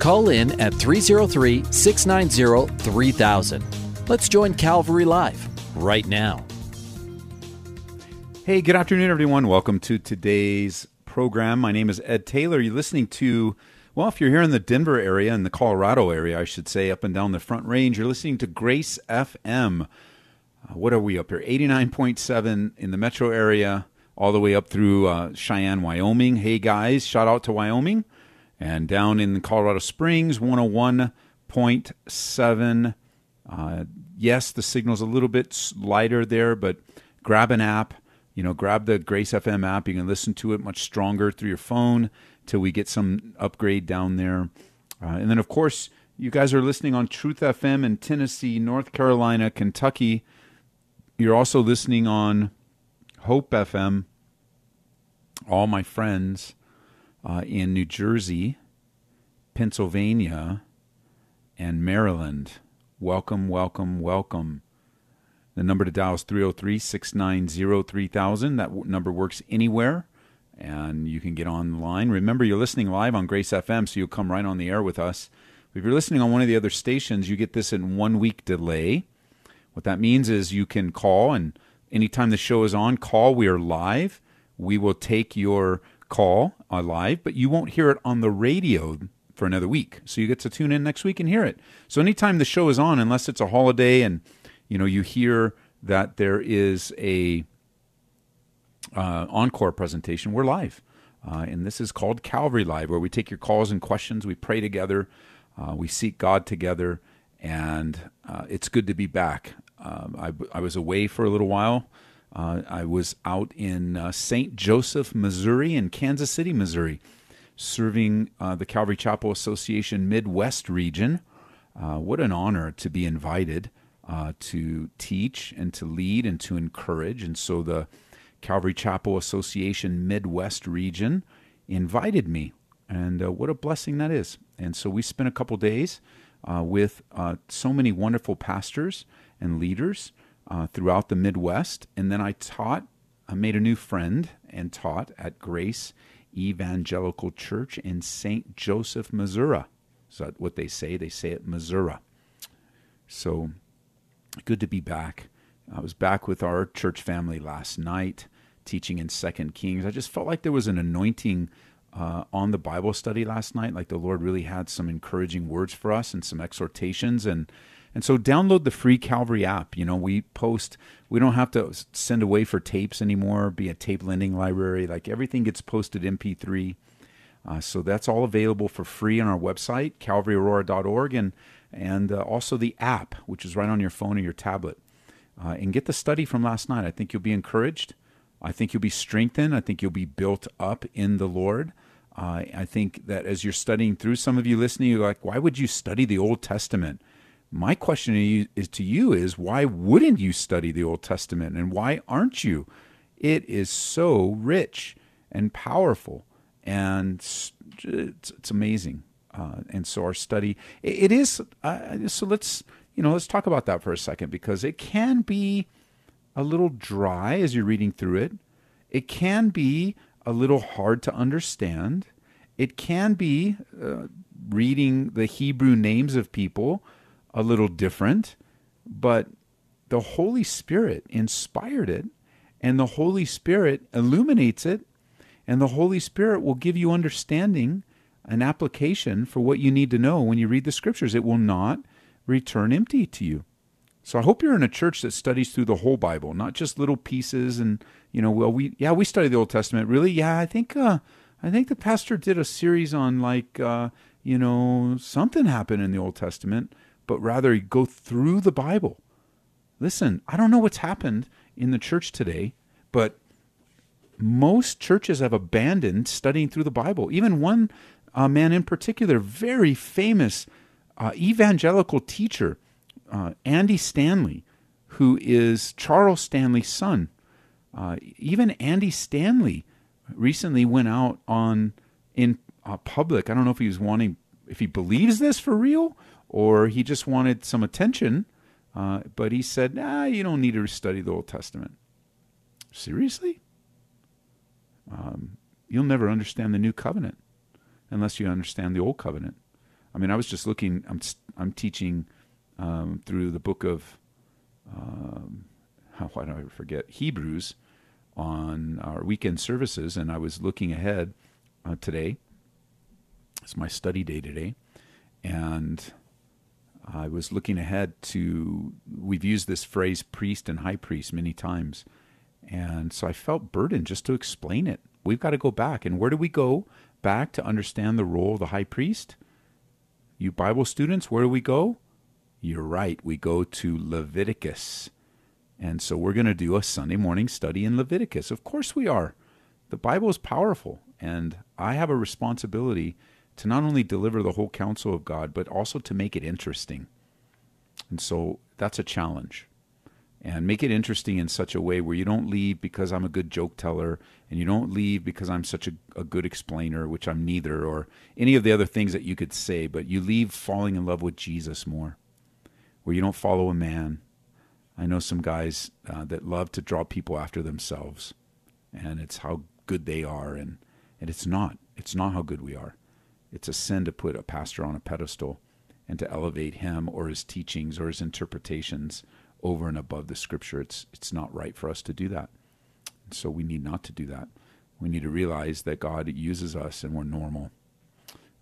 Call in at 303 690 3000. Let's join Calvary Live right now. Hey, good afternoon, everyone. Welcome to today's program. My name is Ed Taylor. You're listening to, well, if you're here in the Denver area, in the Colorado area, I should say, up and down the Front Range, you're listening to Grace FM. Uh, what are we up here? 89.7 in the metro area, all the way up through uh, Cheyenne, Wyoming. Hey, guys, shout out to Wyoming. And down in Colorado Springs, 101.7. Uh, yes, the signal's a little bit lighter there, but grab an app you know, grab the Grace FM app. You can listen to it much stronger through your phone till we get some upgrade down there. Uh, and then, of course, you guys are listening on Truth FM in Tennessee, North Carolina, Kentucky. You're also listening on Hope FM. All my friends uh, in New Jersey, Pennsylvania, and Maryland. Welcome, welcome, welcome. The number to dial is 303 690 3000. That number works anywhere, and you can get online. Remember, you're listening live on Grace FM, so you'll come right on the air with us. If you're listening on one of the other stations, you get this in one week delay. What that means is you can call, and anytime the show is on, call. We are live. We will take your call uh, live, but you won't hear it on the radio for another week. So you get to tune in next week and hear it. So anytime the show is on, unless it's a holiday and you know, you hear that there is a uh, encore presentation. We're live, uh, and this is called Calvary Live, where we take your calls and questions. We pray together, uh, we seek God together, and uh, it's good to be back. Um, I, I, was away for a little while. Uh, I was out in uh, St. Joseph, Missouri, and Kansas City, Missouri, serving the Calvary Chapel Association Midwest region. what an honor to be invited uh, to teach and to lead and to encourage. And so the Calvary Chapel Association Midwest region invited me. And uh, what a blessing that is. And so we spent a couple days uh, with uh, so many wonderful pastors and leaders uh, throughout the Midwest. And then I taught, I made a new friend and taught at Grace Evangelical Church in St. Joseph, Missouri. Is that what they say? They say it Missouri. So good to be back. I was back with our church family last night, teaching in Second Kings. I just felt like there was an anointing uh, on the Bible study last night. Like the Lord really had some encouraging words for us and some exhortations. And and so download the free Calvary app. You know, we post. We don't have to send away for tapes anymore. Be a tape lending library. Like everything gets posted MP3. Uh, so that's all available for free on our website, calvaryaurora.org. And and uh, also the app, which is right on your phone or your tablet. Uh, and get the study from last night. I think you'll be encouraged. I think you'll be strengthened. I think you'll be built up in the Lord. Uh, I think that as you're studying through, some of you listening, you're like, why would you study the Old Testament? My question to you is, to you is why wouldn't you study the Old Testament and why aren't you? It is so rich and powerful and it's, it's amazing. Uh, and so our study it, it is uh, so let's you know let's talk about that for a second because it can be a little dry as you're reading through it it can be a little hard to understand it can be uh, reading the hebrew names of people a little different but the holy spirit inspired it and the holy spirit illuminates it and the holy spirit will give you understanding an application for what you need to know when you read the scriptures. It will not return empty to you. So I hope you're in a church that studies through the whole Bible, not just little pieces and you know, well we yeah, we study the Old Testament. Really? Yeah, I think uh I think the pastor did a series on like uh, you know, something happened in the Old Testament, but rather go through the Bible. Listen, I don't know what's happened in the church today, but most churches have abandoned studying through the Bible. Even one a man in particular, very famous uh, evangelical teacher, uh, Andy Stanley, who is Charles Stanley's son. Uh, even Andy Stanley recently went out on in uh, public. I don't know if he was wanting, if he believes this for real, or he just wanted some attention. Uh, but he said, "Nah, you don't need to study the Old Testament." Seriously? Um, you'll never understand the New Covenant unless you understand the Old Covenant. I mean, I was just looking. I'm I'm teaching um, through the book of um, why do I forget Hebrews on our weekend services, and I was looking ahead uh, today. It's my study day today, and I was looking ahead to. We've used this phrase "priest" and "high priest" many times, and so I felt burdened just to explain it. We've got to go back, and where do we go back to understand the role of the high priest? You Bible students, where do we go? You're right. We go to Leviticus. And so we're going to do a Sunday morning study in Leviticus. Of course we are. The Bible is powerful, and I have a responsibility to not only deliver the whole counsel of God, but also to make it interesting. And so that's a challenge. And make it interesting in such a way where you don't leave because I'm a good joke teller, and you don't leave because I'm such a, a good explainer, which I'm neither, or any of the other things that you could say, but you leave falling in love with Jesus more, where you don't follow a man, I know some guys uh, that love to draw people after themselves, and it's how good they are, and and it's not. It's not how good we are. It's a sin to put a pastor on a pedestal and to elevate him or his teachings or his interpretations over and above the scripture. It's it's not right for us to do that. So we need not to do that. We need to realize that God uses us and we're normal.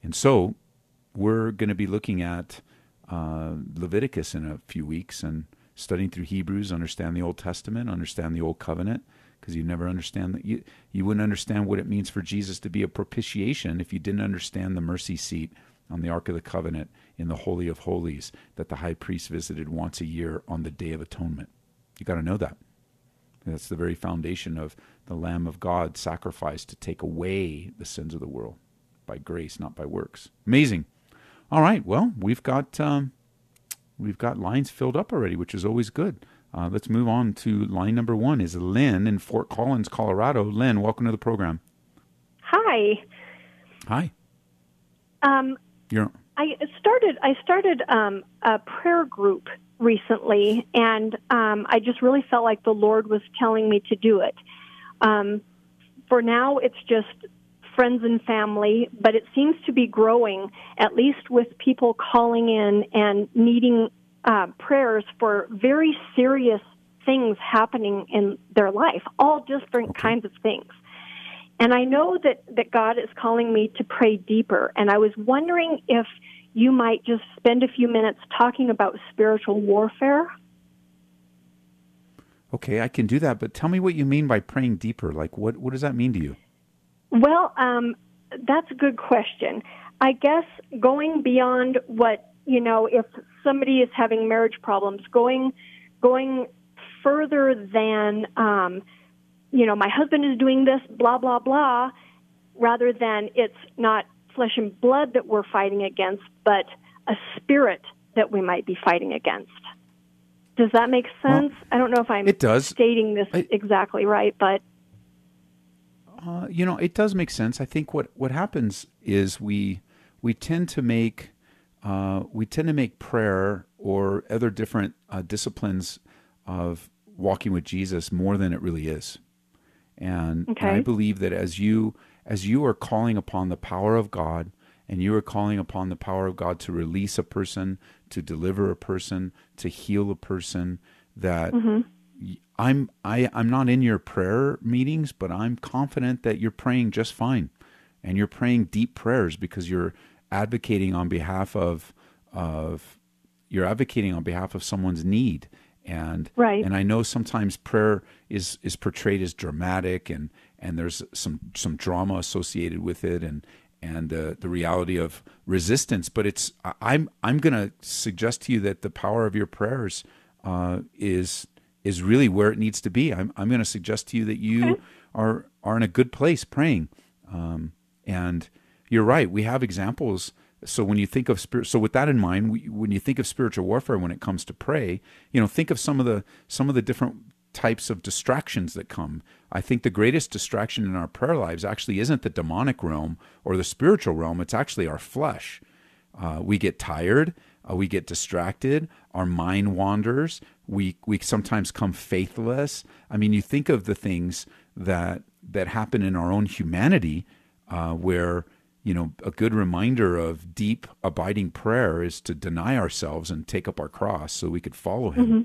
And so we're going to be looking at uh, Leviticus in a few weeks and studying through Hebrews, understand the Old Testament, understand the Old Covenant, because you never understand that you you wouldn't understand what it means for Jesus to be a propitiation if you didn't understand the mercy seat on the Ark of the Covenant in the Holy of Holies that the high priest visited once a year on the Day of Atonement. You got to know that. That's the very foundation of the Lamb of God sacrificed to take away the sins of the world by grace, not by works. Amazing. All right, well, we've got um, we've got lines filled up already, which is always good. Uh, let's move on to line number one. Is Lynn in Fort Collins, Colorado? Lynn, welcome to the program. Hi. Hi. Um, You're. I started. I started um, a prayer group recently, and um, I just really felt like the Lord was telling me to do it. Um, for now, it's just friends and family, but it seems to be growing, at least with people calling in and needing uh, prayers for very serious things happening in their life, all different kinds of things. And I know that, that God is calling me to pray deeper. And I was wondering if you might just spend a few minutes talking about spiritual warfare. Okay, I can do that, but tell me what you mean by praying deeper. Like, what, what does that mean to you? Well, um, that's a good question. I guess going beyond what you know, if somebody is having marriage problems, going going further than um, you know, my husband is doing this, blah blah blah, rather than it's not flesh and blood that we're fighting against, but a spirit that we might be fighting against. Does that make sense? Well, I don't know if I'm it does. stating this I, exactly right, but uh, you know, it does make sense. I think what, what happens is we we tend to make uh, we tend to make prayer or other different uh, disciplines of walking with Jesus more than it really is. And, okay. and I believe that as you as you are calling upon the power of God and you are calling upon the power of God to release a person, to deliver a person, to heal a person, that mm-hmm. I'm I, I'm not in your prayer meetings, but I'm confident that you're praying just fine. And you're praying deep prayers because you're advocating on behalf of of you're advocating on behalf of someone's need. And right. and I know sometimes prayer is is portrayed as dramatic and and there's some some drama associated with it and and uh, the reality of resistance. But it's I'm I'm going to suggest to you that the power of your prayers uh, is is really where it needs to be. I'm, I'm going to suggest to you that you okay. are are in a good place praying. Um, and you're right. We have examples so when you think of spirit, so with that in mind, we, when you think of spiritual warfare, when it comes to pray, you know, think of some of the some of the different types of distractions that come. I think the greatest distraction in our prayer lives actually isn't the demonic realm or the spiritual realm. It's actually our flesh. Uh, we get tired. Uh, we get distracted. Our mind wanders. We we sometimes come faithless. I mean, you think of the things that that happen in our own humanity, uh, where you know, a good reminder of deep, abiding prayer is to deny ourselves and take up our cross so we could follow Him. Mm-hmm.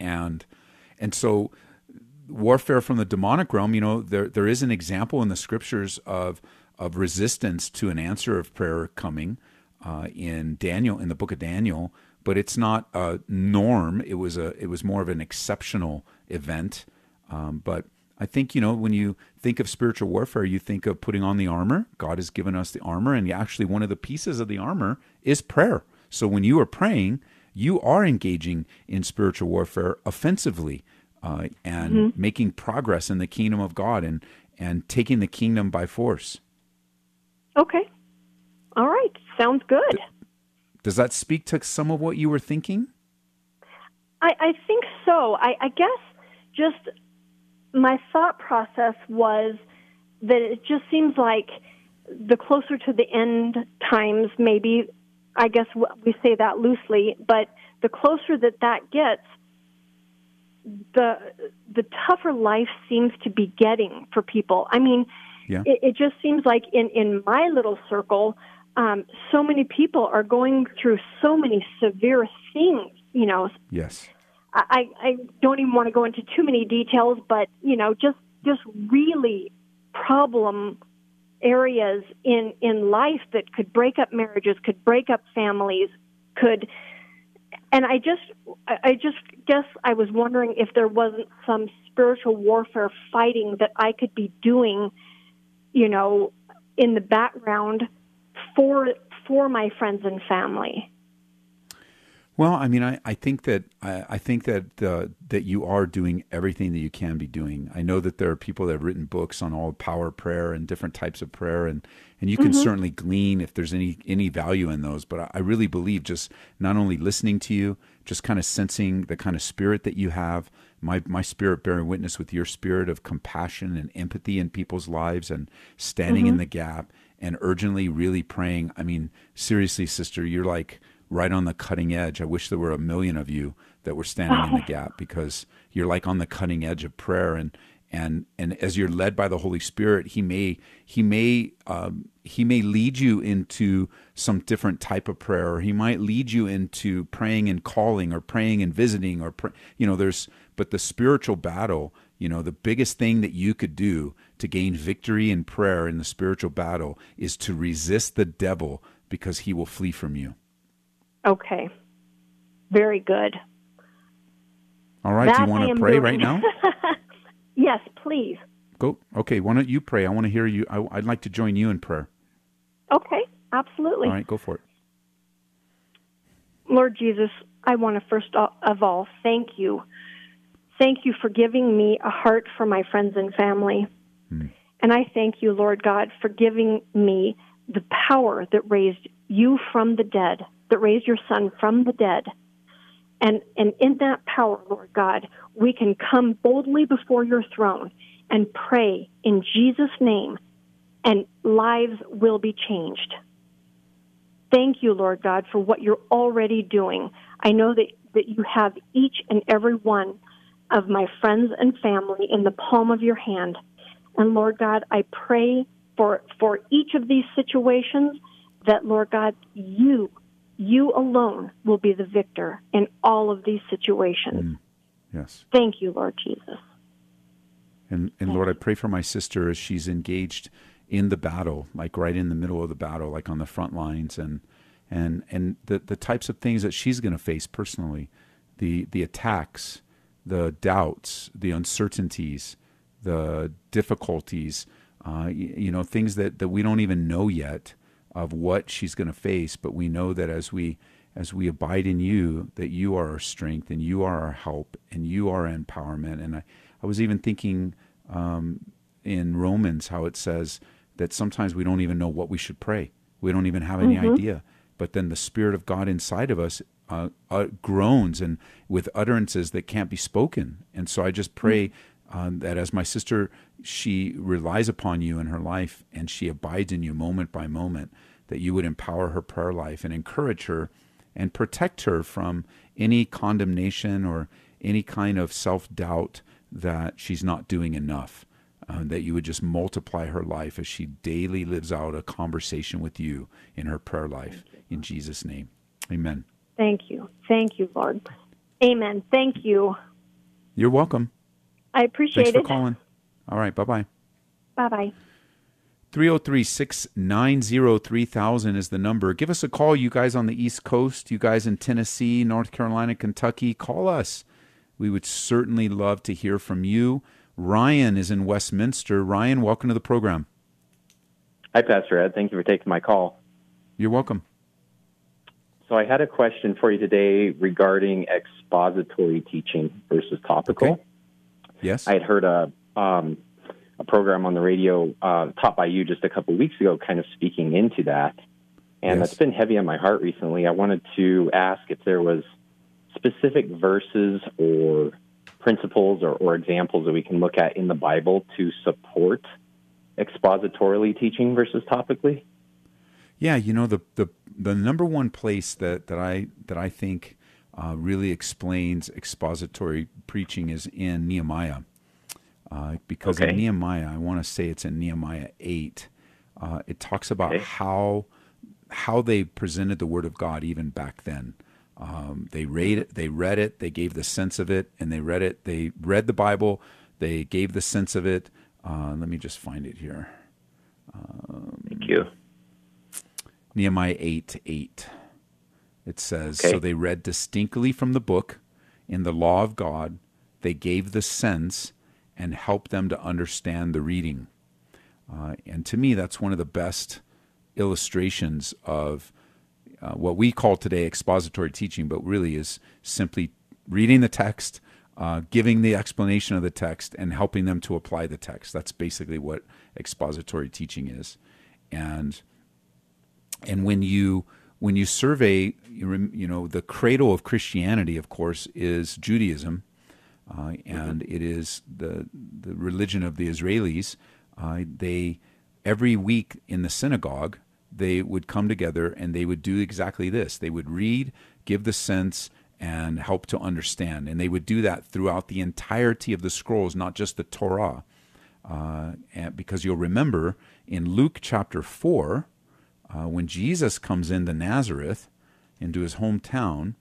And and so, warfare from the demonic realm, you know, there there is an example in the scriptures of of resistance to an answer of prayer coming uh, in Daniel in the book of Daniel, but it's not a norm. It was a it was more of an exceptional event. Um, but I think, you know, when you think of spiritual warfare, you think of putting on the armor. God has given us the armor, and actually, one of the pieces of the armor is prayer. So when you are praying, you are engaging in spiritual warfare offensively uh, and mm-hmm. making progress in the kingdom of God and, and taking the kingdom by force. Okay. All right. Sounds good. Does that speak to some of what you were thinking? I, I think so. I, I guess just my thought process was that it just seems like the closer to the end times, maybe, I guess we say that loosely, but the closer that that gets, the the tougher life seems to be getting for people. I mean, yeah. it, it just seems like in in my little circle, um, so many people are going through so many severe things. You know, yes, I, I don't even want to go into too many details, but you know, just just really problem areas in in life that could break up marriages, could break up families, could. And I just, I just guess I was wondering if there wasn't some spiritual warfare fighting that I could be doing, you know, in the background for for my friends and family. Well, I mean, I, I think that I, I think that uh, that you are doing everything that you can be doing. I know that there are people that have written books on all power prayer and different types of prayer, and, and you can mm-hmm. certainly glean if there's any any value in those. But I, I really believe just not only listening to you, just kind of sensing the kind of spirit that you have, my my spirit bearing witness with your spirit of compassion and empathy in people's lives, and standing mm-hmm. in the gap and urgently really praying. I mean, seriously, sister, you're like right on the cutting edge. I wish there were a million of you that were standing in the gap because you're like on the cutting edge of prayer and and and as you're led by the Holy Spirit, He may He may um, He may lead you into some different type of prayer, or He might lead you into praying and calling, or praying and visiting, or you know, there's but the spiritual battle. You know, the biggest thing that you could do to gain victory in prayer in the spiritual battle is to resist the devil because he will flee from you. Okay. Very good. All right. That Do you want to pray doing. right now? yes, please. Go. Okay. Why don't you pray? I want to hear you. I, would like to join you in prayer. Okay. Absolutely. All right. Go for it. Lord Jesus, I want to first of all thank you. Thank you for giving me a heart for my friends and family. Hmm. And I thank you, Lord God, for giving me the power that raised you from the dead that raised your son from the dead. And, and in that power, Lord God, we can come boldly before your throne and pray in Jesus' name, and lives will be changed. Thank you, Lord God, for what you're already doing. I know that, that you have each and every one of my friends and family in the palm of your hand. And Lord God, I pray for, for each of these situations that, Lord God, you you alone will be the victor in all of these situations. Mm. Yes. Thank you, Lord Jesus. And, and Lord, I pray for my sister as she's engaged in the battle, like right in the middle of the battle, like on the front lines, and and and the the types of things that she's going to face personally, the the attacks, the doubts, the uncertainties, the difficulties, uh, you, you know, things that that we don't even know yet of what she's going to face, but we know that as we as we abide in you, that you are our strength and you are our help and you are our empowerment. And I, I was even thinking um, in Romans how it says that sometimes we don't even know what we should pray. We don't even have any mm-hmm. idea. But then the Spirit of God inside of us uh, uh, groans and with utterances that can't be spoken. And so I just pray uh, that as my sister, she relies upon you in her life and she abides in you moment by moment, that you would empower her prayer life and encourage her and protect her from any condemnation or any kind of self doubt that she's not doing enough. Uh, that you would just multiply her life as she daily lives out a conversation with you in her prayer life. In Jesus' name, amen. Thank you. Thank you, Lord. Amen. Thank you. You're welcome. I appreciate Thanks it. for calling. All right. Bye bye. Bye bye. 303 690 3000 is the number. Give us a call, you guys on the East Coast, you guys in Tennessee, North Carolina, Kentucky. Call us. We would certainly love to hear from you. Ryan is in Westminster. Ryan, welcome to the program. Hi, Pastor Ed. Thank you for taking my call. You're welcome. So, I had a question for you today regarding expository teaching versus topical. Okay. Yes. I had heard a um, a program on the radio uh, taught by you just a couple weeks ago, kind of speaking into that. And yes. that's been heavy on my heart recently. I wanted to ask if there was specific verses or principles or, or examples that we can look at in the Bible to support expositorily teaching versus topically. Yeah, you know the the the number one place that, that I that I think uh, really explains expository preaching is in Nehemiah uh, because okay. in Nehemiah, I want to say it's in Nehemiah eight. Uh, it talks about okay. how how they presented the Word of God even back then. Um, they read it, they read it, they gave the sense of it, and they read it. They read the Bible, they gave the sense of it. Uh, let me just find it here. Um, Thank you. Nehemiah eight eight. It says, okay. so they read distinctly from the book in the law of God. They gave the sense and help them to understand the reading. Uh, and to me, that's one of the best illustrations of uh, what we call today expository teaching, but really is simply reading the text, uh, giving the explanation of the text, and helping them to apply the text. That's basically what expository teaching is. And and when you when you survey, you know, the cradle of Christianity, of course, is Judaism uh, and it is the the religion of the Israelis. Uh, they every week in the synagogue they would come together and they would do exactly this. They would read, give the sense, and help to understand. And they would do that throughout the entirety of the scrolls, not just the Torah. Uh, because you'll remember in Luke chapter 4, uh, when Jesus comes into Nazareth, into his hometown,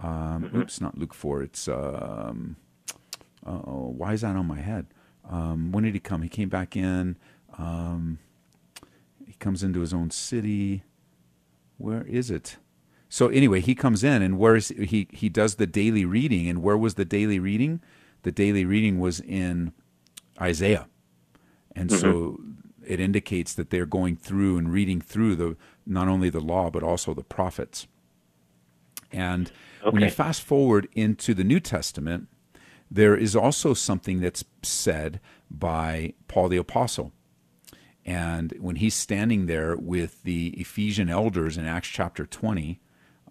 um, mm-hmm. oops, not Luke 4, it's um, oh, why is that on my head? Um, when did he come? He came back in. Um, he comes into his own city. Where is it? So anyway, he comes in, and where is he? He does the daily reading, and where was the daily reading? The daily reading was in Isaiah, and mm-hmm. so it indicates that they're going through and reading through the not only the law but also the prophets. And okay. when you fast forward into the New Testament, there is also something that's said by Paul the Apostle. And when he's standing there with the Ephesian elders in Acts chapter 20,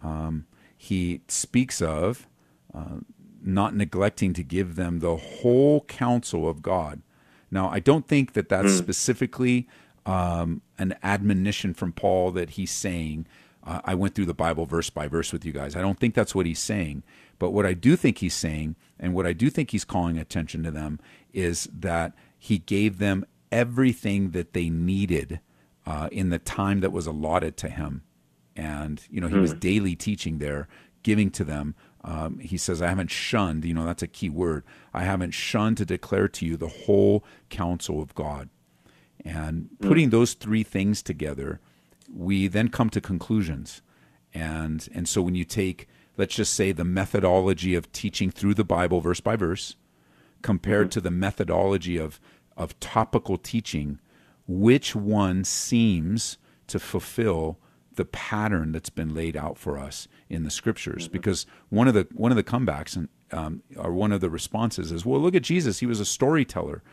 um, he speaks of uh, not neglecting to give them the whole counsel of God. Now, I don't think that that's mm. specifically um, an admonition from Paul that he's saying, uh, I went through the Bible verse by verse with you guys. I don't think that's what he's saying. But what I do think he's saying, and what I do think he's calling attention to them, is that he gave them everything that they needed uh, in the time that was allotted to him. And, you know, he was hmm. daily teaching there, giving to them. Um, he says, I haven't shunned, you know, that's a key word. I haven't shunned to declare to you the whole counsel of God. And hmm. putting those three things together, we then come to conclusions. And, and so when you take let's just say, the methodology of teaching through the Bible verse by verse compared to the methodology of, of topical teaching, which one seems to fulfill the pattern that's been laid out for us in the scriptures? Mm-hmm. Because one of the one of the comebacks and um, or one of the responses is, well, look at Jesus; he was a storyteller.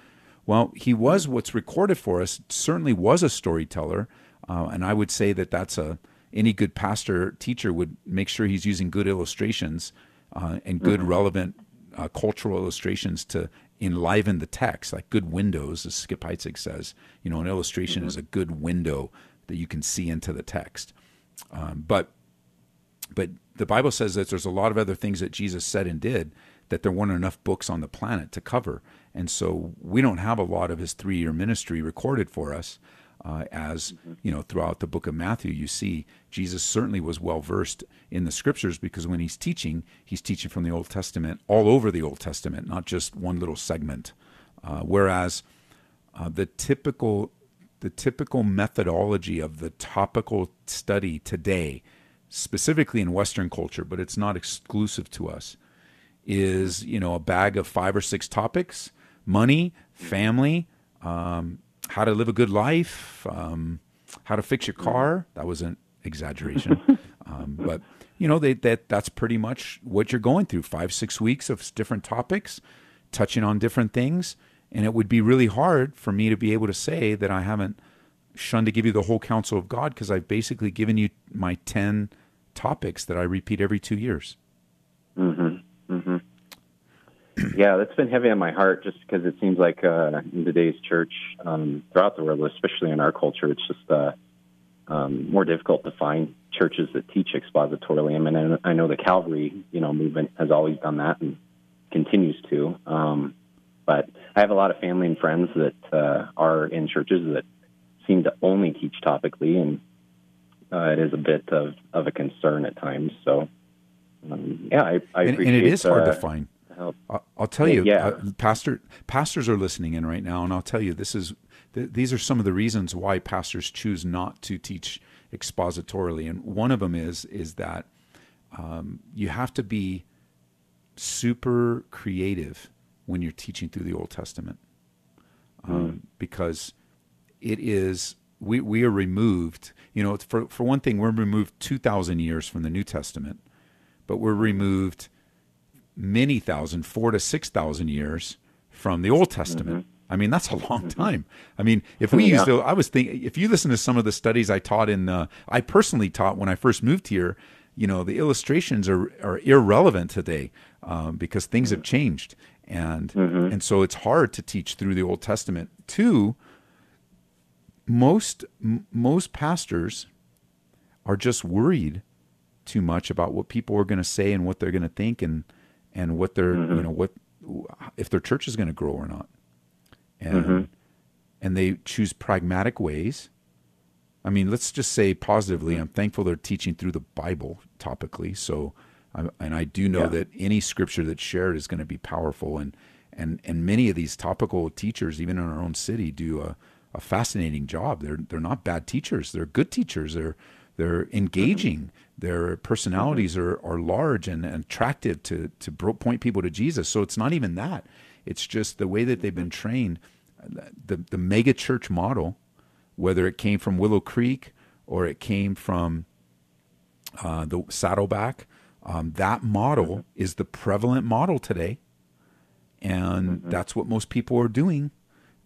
Well, he was mm-hmm. what's recorded for us. Certainly was a storyteller. uh, and I would say that that's a any good pastor teacher would make sure he's using good illustrations uh, and good mm-hmm. relevant uh, cultural illustrations to enliven the text, like good windows, as Skip Heitzig says. You know, an illustration mm-hmm. is a good window that you can see into the text. Um, but but the Bible says that there's a lot of other things that Jesus said and did that there weren't enough books on the planet to cover. And so we don't have a lot of his three year ministry recorded for us. Uh, as mm-hmm. you know, throughout the book of Matthew, you see Jesus certainly was well versed in the scriptures because when he's teaching, he's teaching from the Old Testament, all over the Old Testament, not just one little segment. Uh, whereas uh, the typical the typical methodology of the topical study today, specifically in Western culture, but it's not exclusive to us, is you know a bag of five or six topics: money, family, um, how to live a good life, um, how to fix your car. That was an exaggeration, um, but you know they, that that's pretty much what you're going through. Five six weeks of different topics, touching on different things, and it would be really hard for me to be able to say that I haven't shunned to give you the whole counsel of God because I've basically given you my ten topics that I repeat every two years. Mm-hmm. Mm-hmm yeah, that's been heavy on my heart just because it seems like uh, in today's church, um, throughout the world, especially in our culture, it's just uh, um, more difficult to find churches that teach expositorily. I mean, I know the Calvary, you know, movement has always done that and continues to. Um, but I have a lot of family and friends that uh, are in churches that seem to only teach topically, and uh, it is a bit of, of a concern at times. So, um, yeah, I, I and, appreciate. And it is hard uh, to find help. I'll tell you, yeah. Uh, pastor pastors are listening in right now, and I'll tell you this is th- these are some of the reasons why pastors choose not to teach expositorily, and one of them is is that um, you have to be super creative when you're teaching through the Old Testament, um, mm. because it is we we are removed. You know, for for one thing, we're removed two thousand years from the New Testament, but we're removed many thousand, four to six thousand years from the Old Testament. Mm-hmm. I mean, that's a long mm-hmm. time. I mean, if we yeah. used to, I was thinking, if you listen to some of the studies I taught in, uh, I personally taught when I first moved here, you know, the illustrations are, are irrelevant today um, because things have changed. And, mm-hmm. and so it's hard to teach through the Old Testament. Two, most, m- most pastors are just worried too much about what people are going to say and what they're going to think. And, and what their mm-hmm. you know what if their church is going to grow or not and mm-hmm. and they choose pragmatic ways i mean let's just say positively i'm thankful they're teaching through the bible topically so and i do know yeah. that any scripture that's shared is going to be powerful and and and many of these topical teachers even in our own city do a, a fascinating job they're they're not bad teachers they're good teachers they're they're engaging. Mm-hmm. Their personalities mm-hmm. are, are large and, and attractive to, to point people to Jesus. So it's not even that. It's just the way that they've been trained. The, the mega church model, whether it came from Willow Creek or it came from uh, the Saddleback, um, that model mm-hmm. is the prevalent model today. And mm-hmm. that's what most people are doing.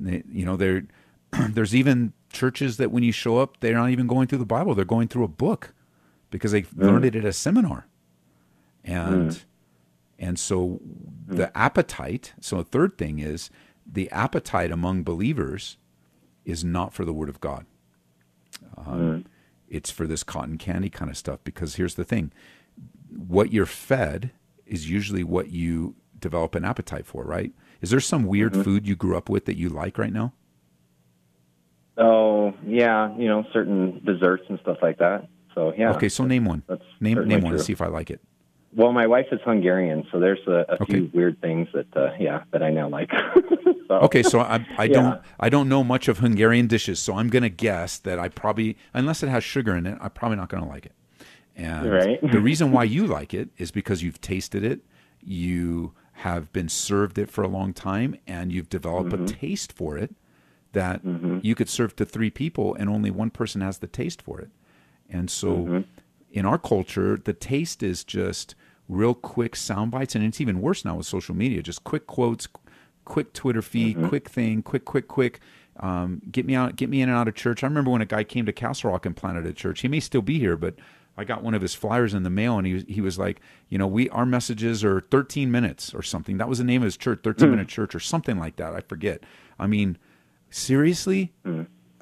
They, you know, they're, there's even churches that when you show up, they're not even going through the Bible; they're going through a book because they mm. learned it at a seminar, and mm. and so mm. the appetite. So a third thing is the appetite among believers is not for the Word of God. Um, mm. it's for this cotton candy kind of stuff. Because here's the thing: what you're fed is usually what you develop an appetite for, right? Is there some weird mm-hmm. food you grew up with that you like right now? Oh yeah, you know certain desserts and stuff like that. So yeah. Okay, so name one. That's name name one to see if I like it. Well, my wife is Hungarian, so there's a, a okay. few weird things that uh, yeah that I now like. so, okay, so I, I yeah. don't I don't know much of Hungarian dishes, so I'm gonna guess that I probably unless it has sugar in it, I'm probably not gonna like it. And right. the reason why you like it is because you've tasted it, you have been served it for a long time, and you've developed mm-hmm. a taste for it that mm-hmm. you could serve to three people and only one person has the taste for it. And so mm-hmm. in our culture, the taste is just real quick sound bites. And it's even worse now with social media just quick quotes, quick Twitter feed, mm-hmm. quick thing, quick, quick, quick. Um, get me out, get me in and out of church. I remember when a guy came to Castle Rock and planted a church. He may still be here, but I got one of his flyers in the mail, and he was, he was like, you know, we our messages are 13 minutes or something. That was the name of his church, 13 minute church or something like that. I forget. I mean, seriously.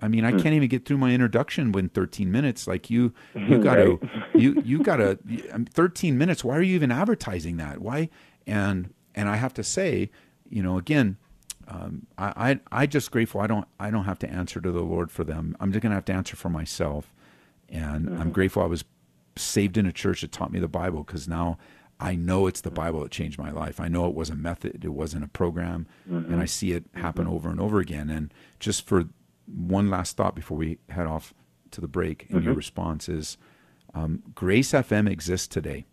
I mean, I hmm. can't even get through my introduction in 13 minutes. Like you, you got to, you you got to. Um, 13 minutes. Why are you even advertising that? Why? And and I have to say, you know, again, um, I, I I just grateful. I don't I don't have to answer to the Lord for them. I'm just gonna have to answer for myself, and I'm mm-hmm. grateful I was saved in a church that taught me the Bible because now I know it's the Bible that changed my life. I know it was a method, it wasn't a program, and I mm-hmm. see it happen mm-hmm. over and over again. And just for one last thought before we head off to the break, and your response is um, Grace FM exists today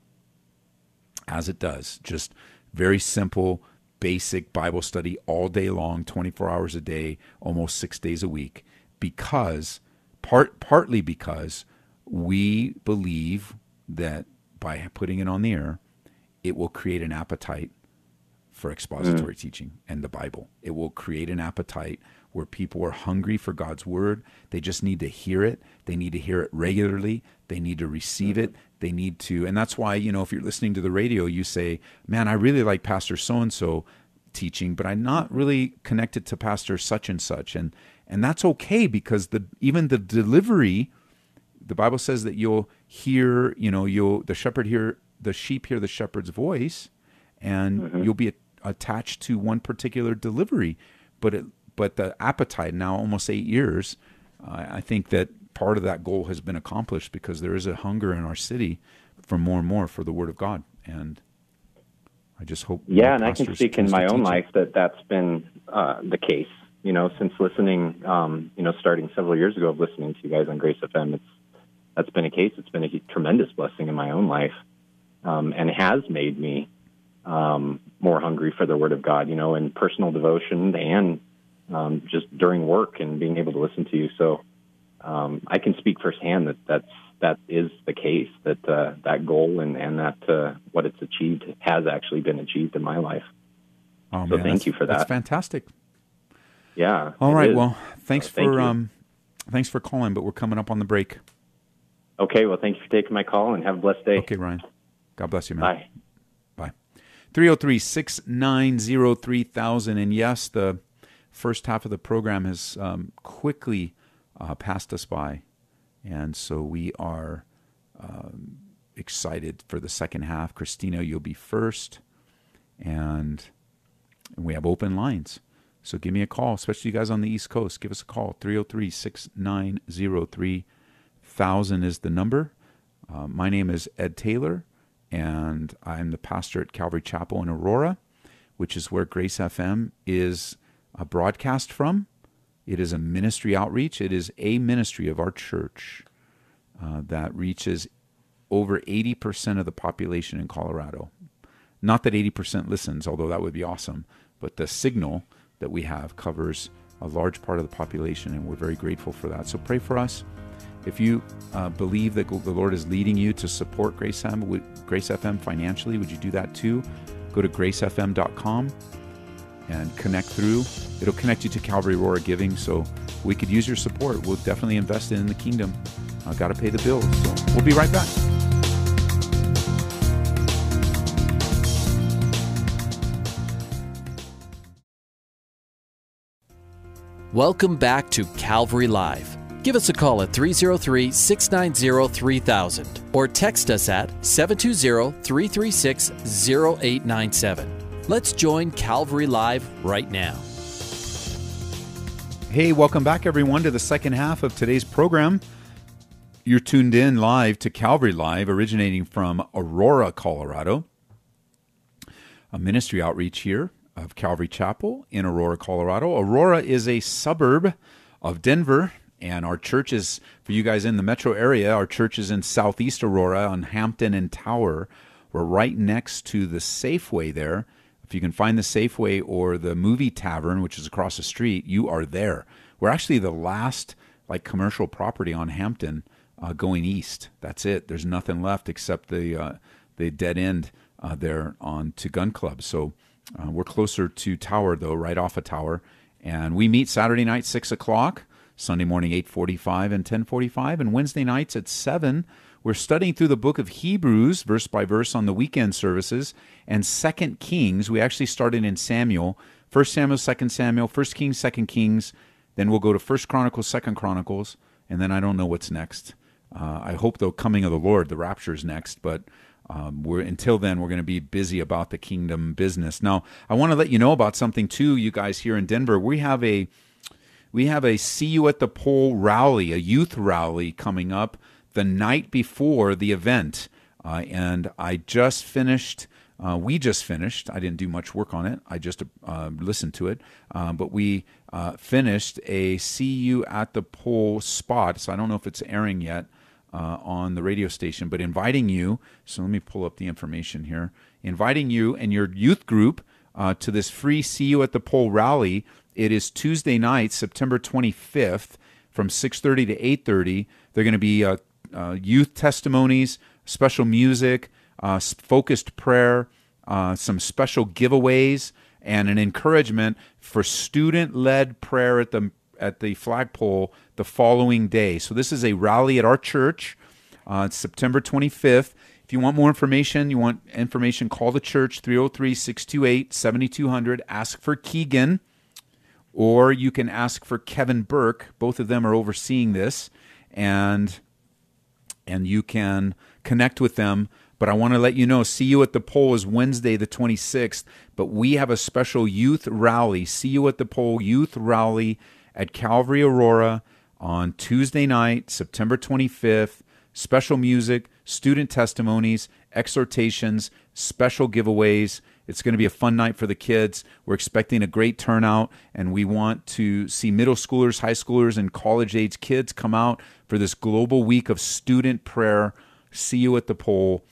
as it does. Just very simple, basic Bible study all day long, 24 hours a day, almost six days a week, because part partly because we believe that by putting it on the air, it will create an appetite for expository teaching and the Bible. It will create an appetite where people are hungry for God's word. They just need to hear it. They need to hear it regularly. They need to receive it. They need to, and that's why, you know, if you're listening to the radio, you say, man, I really like Pastor so and so teaching, but I'm not really connected to Pastor such and such. And, and that's okay because the, even the delivery, the Bible says that you'll hear, you know, you'll, the shepherd hear, the sheep hear the shepherd's voice and mm-hmm. you'll be attached to one particular delivery. But it, but the appetite now almost eight years, uh, I think that part of that goal has been accomplished because there is a hunger in our city for more and more for the Word of God, and I just hope. Yeah, and I can speak in my own life that that's been uh, the case. You know, since listening, um, you know, starting several years ago of listening to you guys on Grace FM, it's that's been a case. It's been a tremendous blessing in my own life, um, and has made me um, more hungry for the Word of God. You know, in personal devotion and um, just during work and being able to listen to you. So um, I can speak firsthand that that's that is the case. That uh, that goal and and that uh, what it's achieved has actually been achieved in my life. Oh, So man, thank you for that. That's fantastic. Yeah. All right. is. well, thanks So for you. um, thanks for calling, but we're coming up on the break. Okay. Well, thank you for taking my call and have a blessed day. Okay, Ryan. God bless you, man. Bye. Bye. 303 690 3000. And yes, the first half of the program has um, quickly uh, passed us by. And so we are um, excited for the second half. Christina, you'll be first. And, we have open lines. So give me a call, especially you guys on the East Coast. Give us a call. 303 690 3000 is the number. Uh, my name is Ed Taylor, and I'm the pastor at Calvary Chapel in Aurora, which is where Grace FM is a broadcast from. It is a ministry outreach. It is a ministry of our church uh, that reaches over 80% of the population in Colorado. Not that 80% listens, although that would be awesome, but the signal that we have covers a large part of the population, and we're very grateful for that. So pray for us. If you uh, believe that the Lord is leading you to support Grace FM, Grace FM financially, would you do that too? Go to gracefm.com and connect through. It'll connect you to Calvary Aurora Giving, so we could use your support. We'll definitely invest in the kingdom. I got to pay the bills, so we'll be right back. Welcome back to Calvary Live. Give us a call at 303 690 3000 or text us at 720 336 0897. Let's join Calvary Live right now. Hey, welcome back, everyone, to the second half of today's program. You're tuned in live to Calvary Live, originating from Aurora, Colorado. A ministry outreach here of Calvary Chapel in Aurora, Colorado. Aurora is a suburb of Denver, and our church is, for you guys in the metro area, our church is in southeast Aurora on Hampden and Tower. We're right next to the Safeway there. If you can find the Safeway or the movie tavern, which is across the street, you are there. We're actually the last like commercial property on Hampden uh, going east. That's it. There's nothing left except the uh, the dead end uh, there on to Gun Club. So uh, we're closer to Tower though, right off of Tower, And we meet Saturday night, 6 o'clock, Sunday morning, 8.45 and 10.45, and Wednesday nights at 7 we're studying through the book of Hebrews, verse by verse, on the weekend services, and Second Kings. We actually started in Samuel, First Samuel, Second Samuel, First Kings, Second Kings. Then we'll go to First Chronicles, Second Chronicles, and then I don't know what's next. Uh, I hope the coming of the Lord, the rapture is next, but um, we're until then we're going to be busy about the kingdom business. Now, I want to let you know about something too, you guys here in Denver. We have a we have a see you at the pole rally, a youth rally coming up the night before the event. Uh, and I just finished. Uh, we just finished. I didn't do much work on it. I just uh, listened to it. Um, but we uh, finished a "See You at the Pole" spot. So I don't know if it's airing yet uh, on the radio station, but inviting you. So let me pull up the information here. Inviting you and your youth group uh, to this free "See You at the Pole" rally. It is Tuesday night, September 25th, from 6:30 to 8:30. They're going to be uh, youth testimonies, special music, uh, focused prayer, uh, some special giveaways, and an encouragement for student-led prayer at the at the flagpole the following day. So this is a rally at our church. Uh, it's September 25th. If you want more information, you want information, call the church 303 628 7200. Ask for Keegan, or you can ask for Kevin Burke. Both of them are overseeing this. And and you can connect with them. But I want to let you know, see you at the pole is Wednesday, the 26th. But we have a special youth rally. See you at the pole youth rally at Calvary Aurora on Tuesday night, September 25th. Special music, student testimonies, exhortations, special giveaways. It's going to be a fun night for the kids. We're expecting a great turnout, and we want to see middle schoolers, high schoolers, and college age kids come out for this global week of student prayer. See you at the pole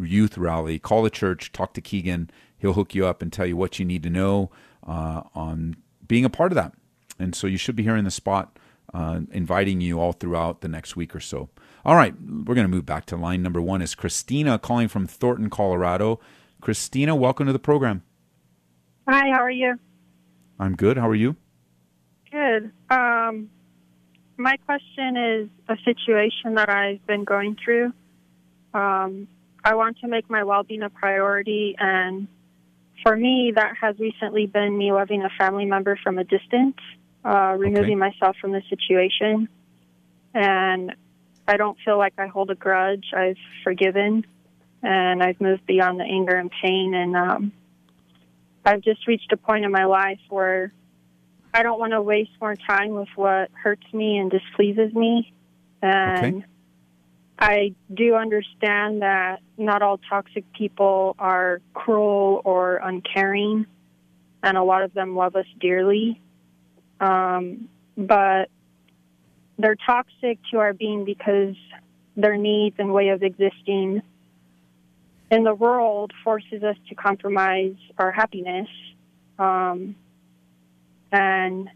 youth rally. Call the church, talk to Keegan. He'll hook you up and tell you what you need to know uh, on being a part of that. And so you should be hearing the spot uh, inviting you all throughout the next week or so. All right, we're going to move back to line number one. Is Christina calling from Thornton, Colorado? Christina, welcome to the program. Hi, how are you? I'm good. How are you? Good. Um, my question is a situation that I've been going through. Um, I want to make my well being a priority, and for me, that has recently been me loving a family member from a distance, uh, removing okay. myself from the situation. And I don't feel like I hold a grudge. I've forgiven, and I've moved beyond the anger and pain. And um, I've just reached a point in my life where I don't want to waste more time with what hurts me and displeases me. And okay. I do understand that not all toxic people are cruel or uncaring, and a lot of them love us dearly. Um, but they're toxic to our being because their needs and way of existing in the world forces us to compromise our happiness. Um, and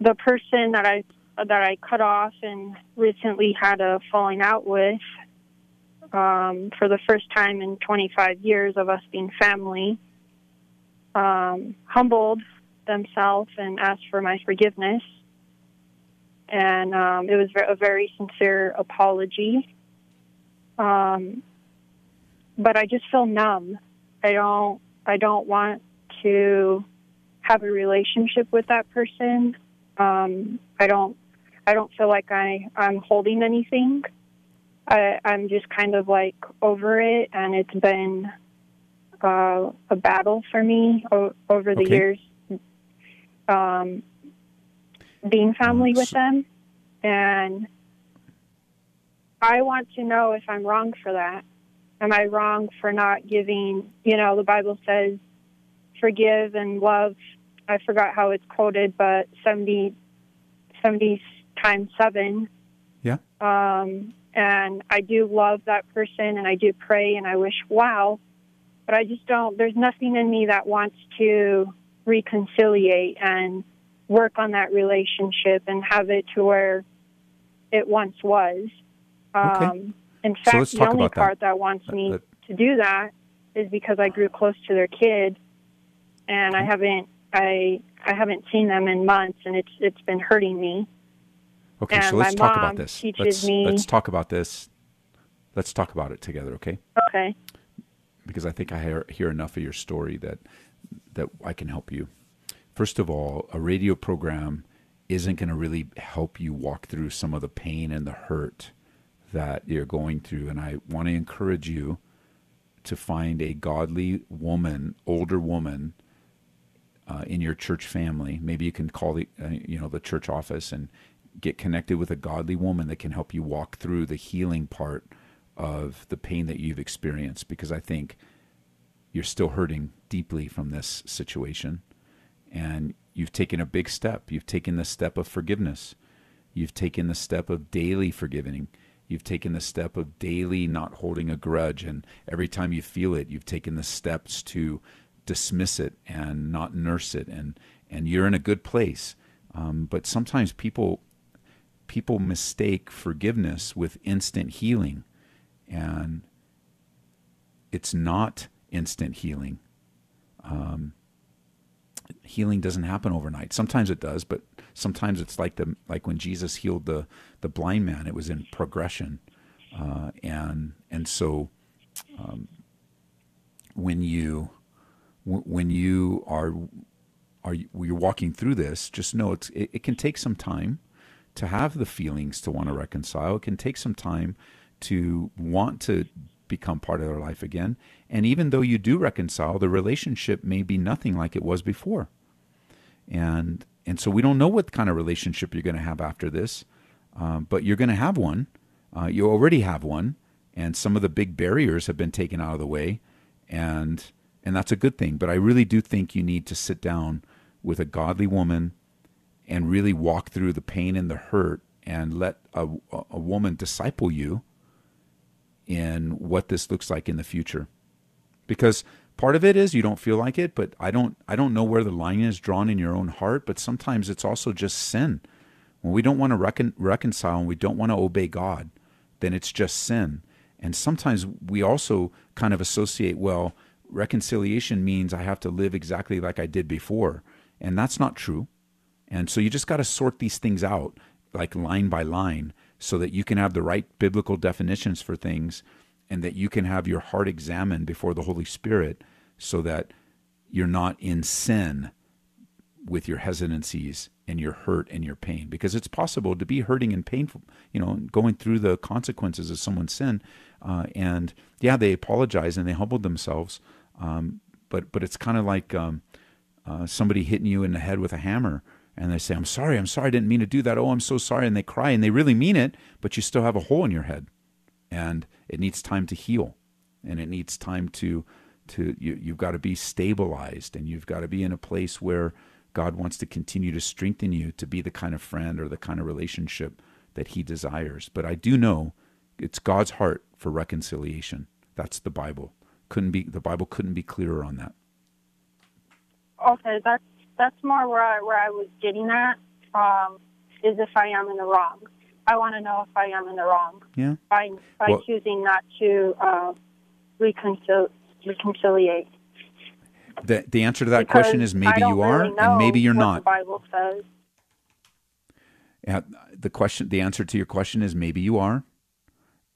the person that I that I cut off and recently had a falling out with um, for the first time in 25 years of us being family um, humbled themselves and asked for my forgiveness. And um, it was a very sincere apology. Um, but I just feel numb. I don't. I don't want to have a relationship with that person. Um, I don't I don't feel like I I'm holding anything. I, I'm just kind of like over it, and it's been uh, a battle for me o- over the okay. years. Um, being family with them, and I want to know if I'm wrong for that. Am I wrong for not giving? You know, the Bible says forgive and love. I forgot how it's quoted, but 70, 70 times seven. Yeah. Um, and I do love that person and I do pray and I wish, wow. But I just don't, there's nothing in me that wants to reconciliate and work on that relationship and have it to where it once was. Okay. Um, in fact, so the only part that. that wants me that, to do that is because I grew close to their kid and I haven't I I haven't seen them in months, and it's it's been hurting me. Okay, And so let's talk about this. Let's me- let's talk about this. Let's talk about it together, okay? Okay. Because I think I hear, hear enough of your story that that I can help you. First of all, a radio program isn't going to really help you walk through some of the pain and the hurt that you're going through, and I want to encourage you to find a godly woman, older woman uh, in your church family. Maybe you can call the uh, you know the church office and get connected with a godly woman that can help you walk through the healing part of the pain that you've experienced. Because I think you're still hurting deeply from this situation, and you've taken a big step. You've taken the step of forgiveness. You've taken the step of daily forgiving. You've taken the step of daily not holding a grudge. And every time you feel it, you've taken the steps to dismiss it and not nurse it. And, and you're in a good place. Um, but sometimes people, people mistake forgiveness with instant healing. And it's not instant healing. Um, healing doesn't happen overnight. Sometimes it does, but sometimes it's like the like when Jesus healed the the blind man. It was in progression, uh, and and so um, when you when you are are you're walking through this, just know it's it, it can take some time to have the feelings to want to reconcile. It can take some time to want to become part of their life again. And even though you do reconcile, the relationship may be nothing like it was before. And and so we don't know what kind of relationship you're going to have after this, um, but you're going to have one. Uh, you already have one, and some of the big barriers have been taken out of the way, and and that's a good thing. But I really do think you need to sit down with a godly woman and really walk through the pain and the hurt, and let a, a woman disciple you in what this looks like in the future because part of it is you don't feel like it but i don't i don't know where the line is drawn in your own heart but sometimes it's also just sin when we don't want to recon- reconcile and we don't want to obey god then it's just sin and sometimes we also kind of associate well reconciliation means i have to live exactly like i did before. And that's not true. And so you just got to sort these things out like line by line so that you can have the right biblical definitions for things and that you can have your heart examined before the Holy Spirit so that you're not in sin with your hesitancies and your hurt and your pain. Because it's possible to be hurting and painful you know going through the consequences of someone's sin uh, and yeah they apologize and they humbled themselves um, but but it's kind of like um, uh, somebody hitting you in the head with a hammer and they say, I'm sorry, I'm sorry, I didn't mean to do that. Oh, I'm so sorry. And they cry and they really mean it, but you still have a hole in your head. And it needs time to heal. And it needs time to, to you, you've got to be stabilized and you've got to be in a place where God wants to continue to strengthen you to be the kind of friend or the kind of relationship that He desires. But I do know it's God's heart for reconciliation. That's the Bible. Couldn't be the Bible couldn't be clearer on that. Okay, that's that's more where I where I was getting at. Um, is if I am in the wrong. I want to know if I am in the wrong Yeah. by by Well- choosing not to uh, reconcil- reconciliate. The the answer to that Because question is maybe you are really and maybe you're not. The Bible says. Yeah, the question, the answer to your question is maybe you are,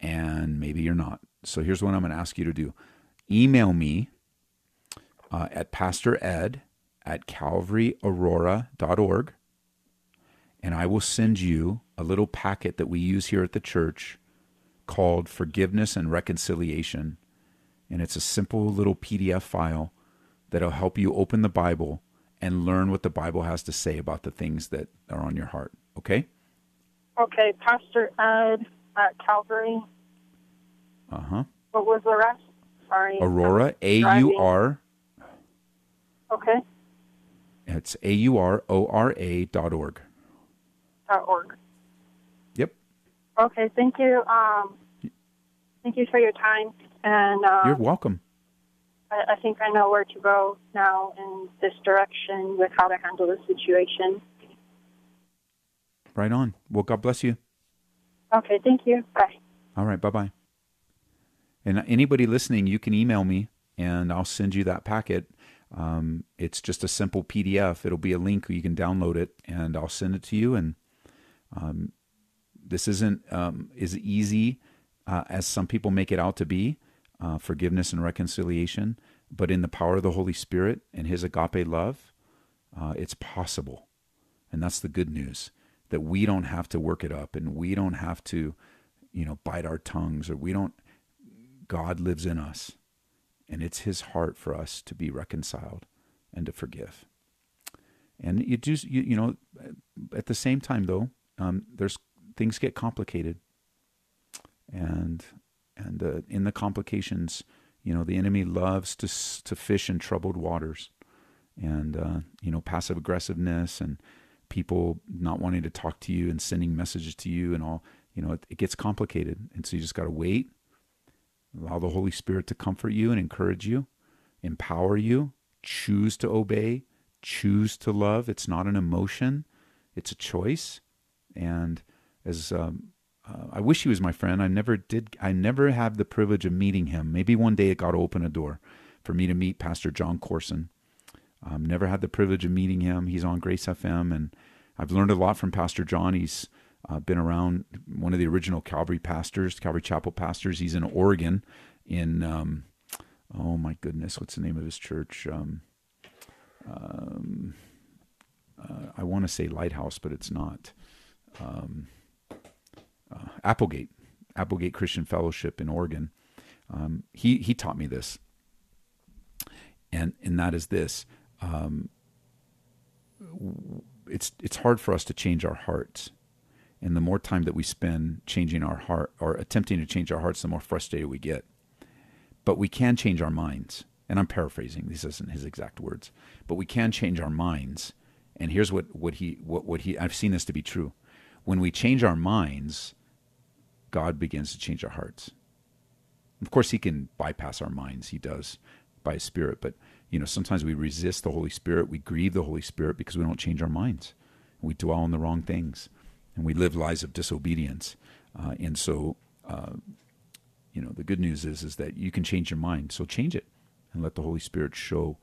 and maybe you're not. So here's what I'm going to ask you to do: email me uh, at Pastor Ed at CalvaryAurora.org, and I will send you a little packet that we use here at the church called Forgiveness and Reconciliation, and it's a simple little PDF file that'll help you open the Bible and learn what the Bible has to say about the things that are on your heart. Okay? Okay, Pastor Ed at Calvary. Uh huh. What was the rest? Sorry. Aurora, A U R. Okay. It's A U R O R A dot org. Dot org. Yep. Okay. Thank you. Um, thank you for your time, and uh, You're welcome. I, I think I know where to go now in this direction with how to handle the situation. Right on. Well, God bless you. Okay. Thank you. Bye. All right. Bye bye. And anybody listening, you can email me and I'll send you that packet. Um, it's just a simple PDF. It'll be a link you can download it, and I'll send it to you. And um, this isn't um, as easy uh, as some people make it out to be. Uh, forgiveness and reconciliation, but in the power of the Holy Spirit and His agape love, uh, it's possible. And that's the good news that we don't have to work it up and we don't have to, you know, bite our tongues or we don't. God lives in us, and it's His heart for us to be reconciled and to forgive. And you do, you, you know, at the same time though, um, there's things get complicated, and and uh, in the complications, you know, the enemy loves to to fish in troubled waters, and uh, you know, passive aggressiveness and people not wanting to talk to you and sending messages to you and all. You know, it, it gets complicated, and so you just got to wait. Allow the Holy Spirit to comfort you and encourage you, empower you. Choose to obey. Choose to love. It's not an emotion; it's a choice. And as um, uh, I wish he was my friend. I never did. I never had the privilege of meeting him. Maybe one day God will open a door for me to meet Pastor Jon Courson. Um, never had the privilege of meeting him. He's on Grace FM, and I've learned a lot from Pastor Jon. He's uh, been around one of the original Calvary pastors, Calvary Chapel pastors. He's in Oregon, in um, oh my goodness, what's the name of his church? Um, um, uh, I want to say Lighthouse, but it's not. Um, uh, Applegate, Applegate Christian Fellowship in Oregon. Um, he he taught me this, and and that is this: um, it's it's hard for us to change our hearts, and the more time that we spend changing our heart or attempting to change our hearts, the more frustrated we get. But we can change our minds, and I'm paraphrasing; these isn't his exact words, but we can change our minds. And here's what what he what what he I've seen this to be true when we change our minds, God begins to change our hearts. Of course, He can bypass our minds. He does by His Spirit. But, you know, sometimes we resist the Holy Spirit. We grieve the Holy Spirit because we don't change our minds. We dwell on the wrong things and we live lives of disobedience. Uh, and so, uh, you know, the good news is, is that you can change your mind. So change it and let the Holy Spirit show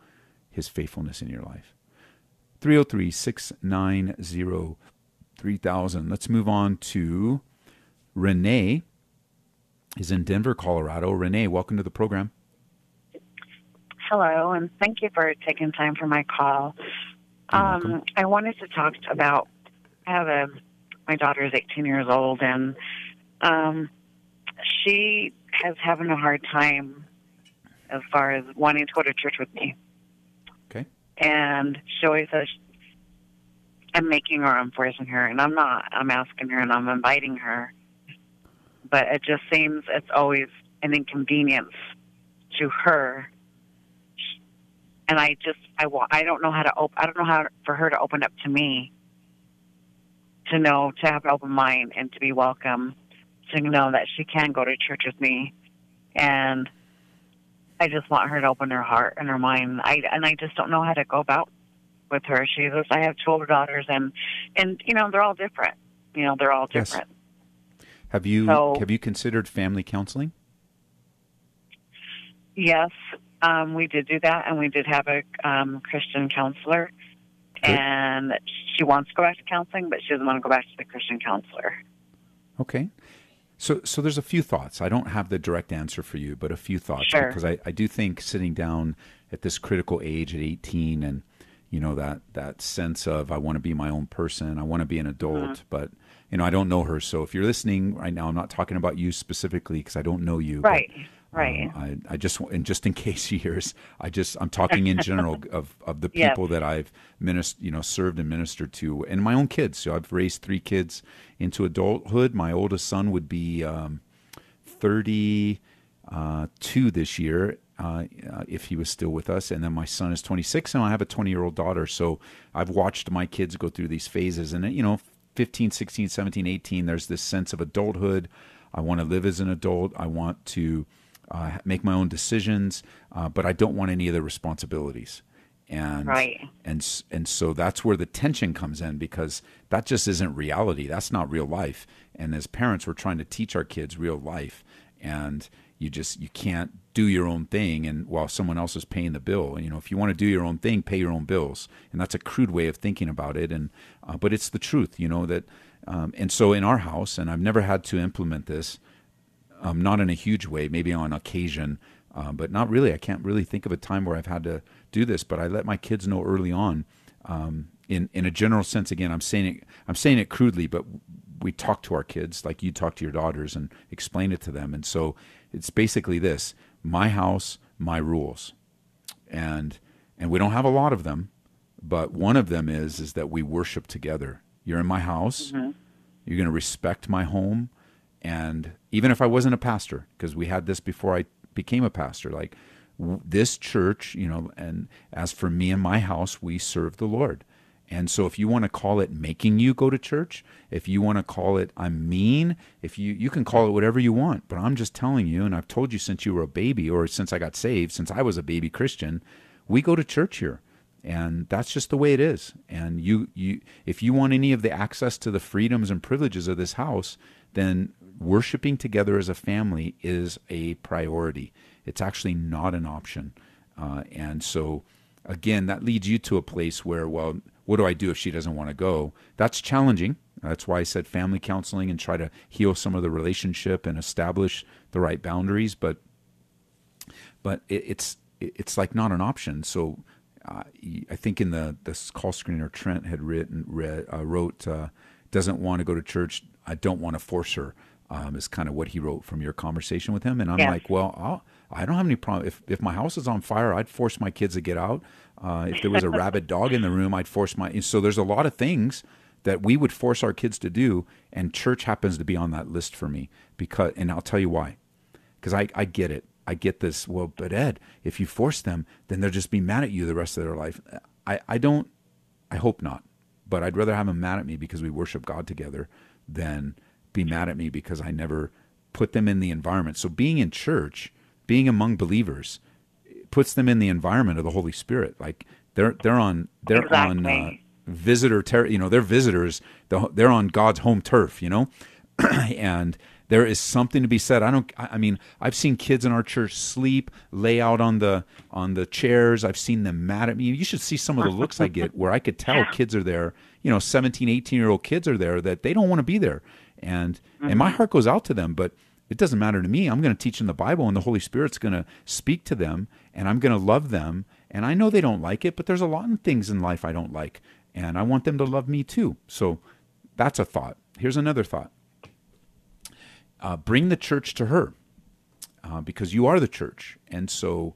His faithfulness in your life. 303 690 3000. Let's move on to Renee is in Denver, Colorado. Renee, welcome to the program. Hello, and thank you for taking time for my call. Um, I wanted to talk about. I have a my daughter is 18 years old, and um, she has having a hard time as far as wanting to go to church with me. Okay. And she always says I'm making her, I'm forcing her, and I'm not. I'm asking her and I'm inviting her. But it just seems it's always an inconvenience to her. And I just, I want, I don't know how to open, I don't know how for her to open up to me, to know, to have an open mind and to be welcome, to know that she can go to church with me. And I just want her to open her heart and her mind. I, and I just don't know how to go about with her. She says, I have two older daughters, and and you know they're all different. You know they're all different. Yes. Have you so, have you considered family counseling? Yes, um, we did do that, and we did have a um, Christian counselor. And she wants to go back to counseling, but she doesn't want to go back to the Christian counselor. Okay. So, so there's a few thoughts. I don't have the direct answer for you, but a few thoughts sure. because I, I do think sitting down at this critical age at 18 and you know that that sense of I want to be my own person, I want to be an adult, uh-huh. but you know I don't know her. So if you're listening right now, I'm not talking about you specifically because I don't know you. Right. But, right. Uh, I, I just and just in case she hears, I just I'm talking in general of of the people yep. that I've minister, you know, served and ministered to, and my own kids. So I've raised three kids into adulthood. My oldest son would be um, 32 uh, this year, uh, if he was still with us. And then my son is 26, and I have a 20 year old daughter. So I've watched my kids go through these phases. And, you know, 15, 16, 17, 18, there's this sense of adulthood. I want to live as an adult. I want to uh, make my own decisions, uh, but I don't want any of the responsibilities. And right. and and so that's where the tension comes in because that just isn't reality. That's not real life. And as parents, we're trying to teach our kids real life and you just you can't do your own thing and while someone else is paying the bill and you know if you want to do your own thing pay your own bills and that's a crude way of thinking about it and uh, but it's the truth you know that um, and so in our house and i've never had to implement this um, not in a huge way maybe on occasion uh, but not really i can't really think of a time where i've had to do this but i let my kids know early on um, in in a general sense again i'm saying it i'm saying it crudely but we talk to our kids like you talk to your daughters and explain it to them and so it's basically this my house, my rules. And and we don't have a lot of them, but one of them is is that we worship together. You're in my house. Mm-hmm. You're going to respect my home and even if I wasn't a pastor because we had this before I became a pastor like this church, you know, and as for me and my house, we serve the Lord. And so if you want to call it making you go to church, if you want to call it I'm mean, if you you can call it whatever you want, but I'm just telling you and I've told you since you were a baby or since I got saved, since I was a baby Christian, we go to church here. And that's just the way it is. And you you if you want any of the access to the freedoms and privileges of this house, then worshiping together as a family is a priority. It's actually not an option. Uh, and so again, that leads you to a place where, well, what do I do if she doesn't want to go? That's challenging. That's why I said family counseling and try to heal some of the relationship and establish the right boundaries. But but it, it's it's like not an option. So uh, I think in the this call screener Trent had written read, uh, wrote uh, doesn't want to go to church. I don't want to force her. Um, is kind of what he wrote from your conversation with him. And I'm yeah. like, well, I'll, I don't have any problem. If, if my house is on fire, I'd force my kids to get out. Uh, if there was a rabid dog in the room, I'd force my. So there's a lot of things that we would force our kids to do, and church happens to be on that list for me because, and I'll tell you why. Because I, I get it. I get this. Well, but Ed, if you force them, then they'll just be mad at you the rest of their life. I, I don't. I hope not. But I'd rather have them mad at me because we worship God together than be mad at me because I never put them in the environment. So being in church, being among believers, puts them in the environment of the Holy Spirit. Like they're they're on they're exactly. on uh, visitor ter- you know they're visitors. They're on God's home turf. You know, and there is something to be said. I don't. I mean, I've seen kids in our church sleep, lay out on the on the chairs. I've seen them mad at me. You should see some of the looks I get where I could tell kids are there. You know, 17, 18 year old kids are there that they don't want to be there, and mm-hmm. and my mm-hmm. heart goes out to them. But it doesn't matter to me. I'm going to teach them the Bible, and the Holy Spirit's going to speak to them, and I'm going to love them. And I know they don't like it, but there's a lot of things in life I don't like, and I want them to love me too. So that's a thought. Here's another thought uh, bring the church to her uh, because you are the church. And so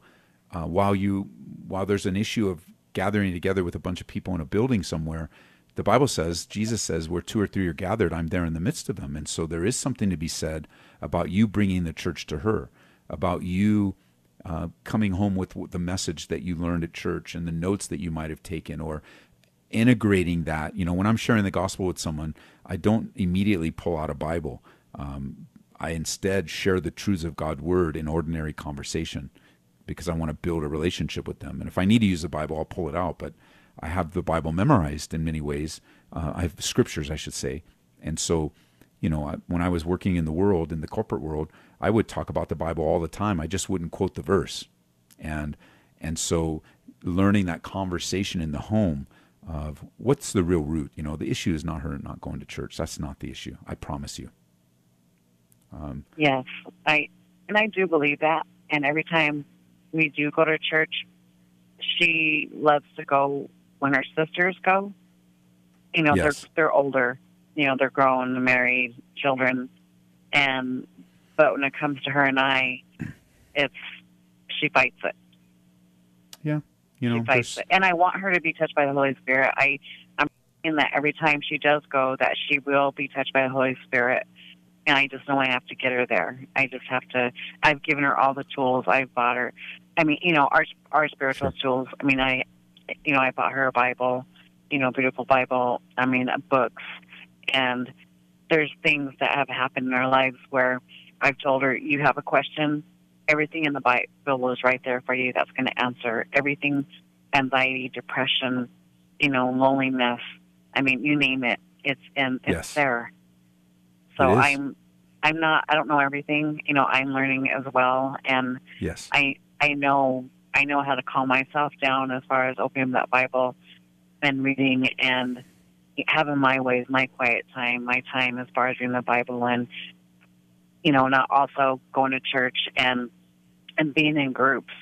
uh, while, you, while there's an issue of gathering together with a bunch of people in a building somewhere, the Bible says, Jesus says, where two or three are gathered, I'm there in the midst of them. And so there is something to be said about you bringing the church to her, about you uh, coming home with the message that you learned at church and the notes that you might have taken, or integrating that. You know, when I'm sharing the gospel with someone, I don't immediately pull out a Bible. Um, I instead share the truths of God's word in ordinary conversation because I want to build a relationship with them. And if I need to use the Bible, I'll pull it out. But I have the Bible memorized in many ways. Uh, I have scriptures, I should say. And so you know, when I was working in the world, in the corporate world, I would talk about the Bible all the time. I just wouldn't quote the verse. And and so learning that conversation in the home of what's the real root, you know, the issue is not her not going to church. That's not the issue. I promise you. Um, yes, I and I do believe that. And every time we do go to church, she loves to go when her sisters go. You know, yes. they're they're older you know they're grown, married, children, and but when it comes to her and I, it's she fights it. Yeah, you know, she fights it, and I want her to be touched by the Holy Spirit. I I'm in that every time she does go, that she will be touched by the Holy Spirit. And I just know I have to get her there. I just have to. I've given her all the tools. I've bought her. I mean, you know, our our spiritual sure. tools. I mean, I, you know, I bought her a Bible, you know, beautiful Bible. I mean, uh, books and there's things that have happened in our lives where I've told her, you have a question, everything in the Bible is right there for you that's going to answer everything anxiety, depression, you know, loneliness. I mean, you name it, it's in it's yes. there. So I'm I'm not. I don't know everything. You know, I'm learning as well, and yes, I I know I know how to calm myself down as far as opening that Bible and reading and having my ways, my quiet time, my time as far as reading the Bible and you know, not also going to church and and being in groups.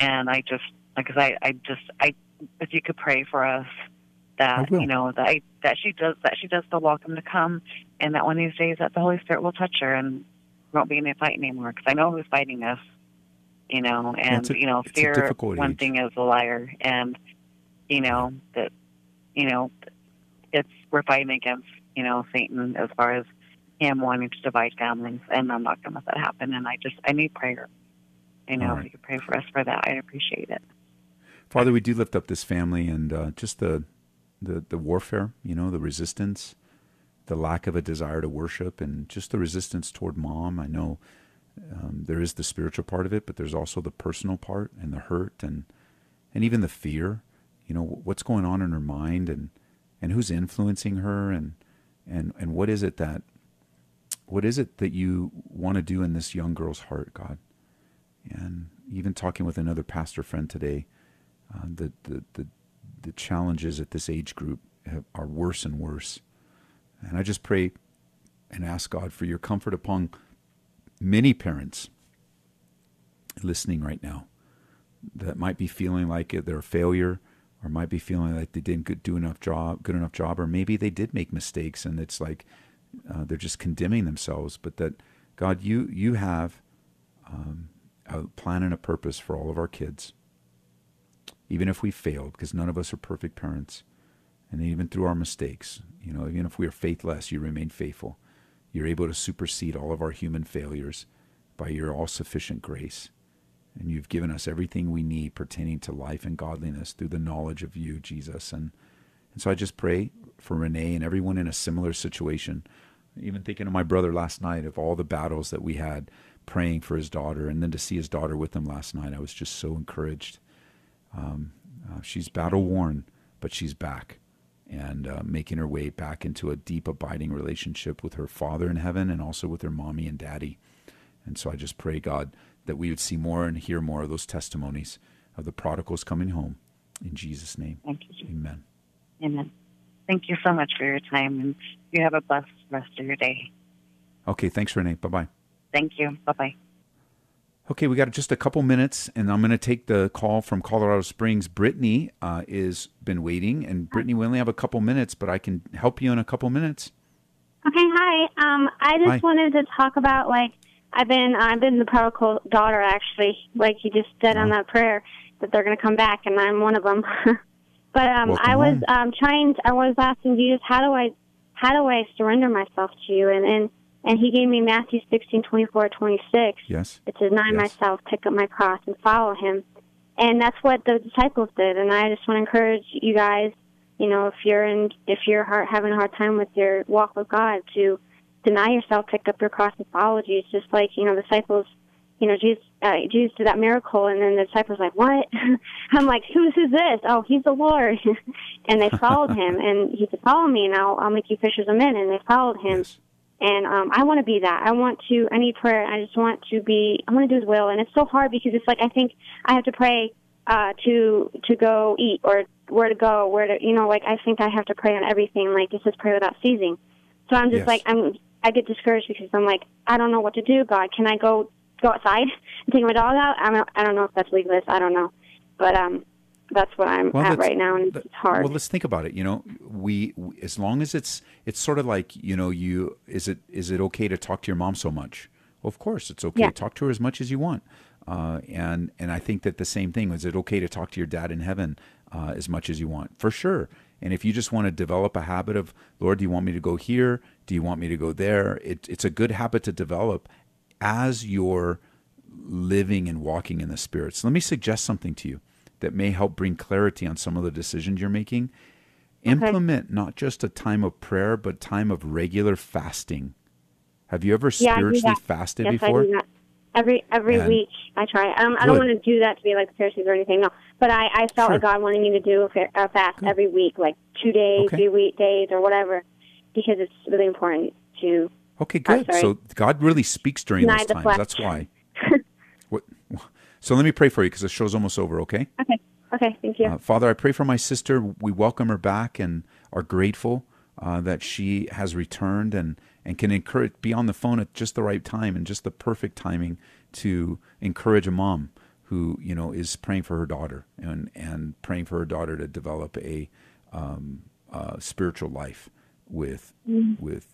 And I just because I I just I if you could pray for us that you know that I, that she does that she does the welcome to come, and that one of these days that the Holy Spirit will touch her and won't be any fight anymore. Because I know who's fighting us, you know, and a, you know, fear one age. thing is a liar, and you know that you know it's we're fighting against you know Satan as far as him wanting to divide families, and I'm not going to let that happen. And I just I need prayer. You know, right. if you could pray for us for that, I'd appreciate it. Father, we do lift up this family and uh, just the, the the warfare, you know, the resistance, the lack of a desire to worship, and just the resistance toward mom. I know um, there is the spiritual part of it, but there's also the personal part and the hurt and and even the fear. You know, what's going on in her mind and and who's influencing her and and and what is it that what is it that you want to do in this young girl's heart, God? And even talking with another pastor friend today, uh, the, the, the, the challenges at this age group have, are worse and worse. And I just pray and ask God for your comfort upon many parents listening right now that might be feeling like they're a failure or might be feeling like they didn't do enough job, good enough job, or maybe they did make mistakes and it's like uh, they're just condemning themselves. But that God, you you have um, a plan and a purpose for all of our kids, even if we failed, because none of us are perfect parents, and even through our mistakes, you know, even if we are faithless, you remain faithful. You're able to supersede all of our human failures by your all sufficient grace. And you've given us everything we need pertaining to life and godliness through the knowledge of you, Jesus. And, and so I just pray for Renee and everyone in a similar situation. Even thinking of my brother last night, of all the battles that we had praying for his daughter, and then to see his daughter with him last night, I was just so encouraged. Um, uh, she's battle worn, but she's back and uh, making her way back into a deep, abiding relationship with her father in heaven and also with her mommy and daddy. And so I just pray, God, that we would see more and hear more of those testimonies of the prodigals coming home. In Jesus' name. Thank you. Amen. Amen. Thank you so much for your time, and you have a blessed rest of your day. Okay, thanks, Renee. Bye bye. Thank you. Bye bye. Okay, we got just a couple minutes, and I'm going to take the call from Colorado Springs. Brittany uh, is been waiting, and Brittany, we only have a couple minutes, but I can help you in a couple minutes. Okay, hi. Um, I just Hi. wanted to talk about like I've been I've been the prodigal daughter actually, like you just said on Oh. that prayer that they're going to come back, and I'm one of them. but um, Welcome I was um trying. I was asking Jesus, how do I how do I surrender myself to you? And and and He gave me Matthew sixteen twenty four twenty six. Yes. It says, "Deny Yes. myself, pick up my cross, and follow Him." And that's what the disciples did. And I just want to encourage you guys. You know, if you're in, if you're hard, having a hard time with your walk with God, to deny yourself, pick up your cross, and follow Jesus. Just like you know, the disciples. You know, Jesus, uh, Jesus did that miracle, and then the disciples like, "What?" I'm like, "Who's who's this?" Oh, he's the Lord, and they followed him. And he said, "Follow me, and I'll I'll make you fishers of men." And they followed him. Yes. And um, I want to be that. I want to. I need prayer. I just want to be. I want to do His will, and it's so hard because it's like I think I have to pray uh, to to go eat or where to go, where to you know. Like I think I have to pray on everything. Like it says, pray without ceasing. So I'm just Yes. like I'm. I get discouraged because I'm like I don't know what to do. God, can I go go outside and take my dog out? I don't. I don't know if that's legalist. I don't know, but um, that's what I'm Well, at right now, and th- it's hard. Well, let's think about it. You know, we, we as long as it's it's sort of like you know, you is it is it okay to talk to your mom so much? Well, of course, it's okay. Yeah. Talk to her as much as you want. Uh, and and I think that the same thing is it okay to talk to your dad in heaven uh, as much as you want for sure. And if you just want to develop a habit of Lord, do you want me to go here? Do you want me to go there? It, it's a good habit to develop as you're living and walking in the Spirit. So let me suggest something to you that may help bring clarity on some of the decisions you're making. Implement not just a time of prayer, but time of regular fasting. Have you ever Yeah, spiritually that. fasted yes, before? I do that. Every every And- week I try. Um, I don't want to do that to be like the Pharisees or anything. No, but I I felt Sure. like God wanted me to do a, fa- a fast every week, like two days, Okay. three week days, or whatever, because it's really important to Okay, good. sorry. so God really speaks during those times. flesh. That's why. So let me pray for you because the show's almost over. Okay. Okay. Okay. Thank you. Uh, Father, I pray for my sister. We welcome her back and are grateful uh, that she has returned and, and can encourage, be on the phone at just the right time and just the perfect timing to encourage a mom who you know is praying for her daughter and and praying for her daughter to develop a um, uh, spiritual life with with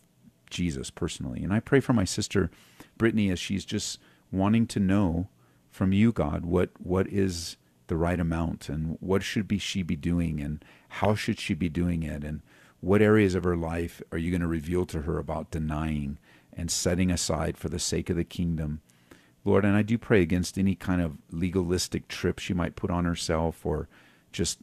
Jesus personally. And I pray for my sister Brittany as she's just wanting to know from you, God, what what is the right amount and what should be she be doing and how should she be doing it and what areas of her life are you going to reveal to her about denying and setting aside for the sake of the kingdom? Lord and i do pray against any kind of legalistic trip she might put on herself or just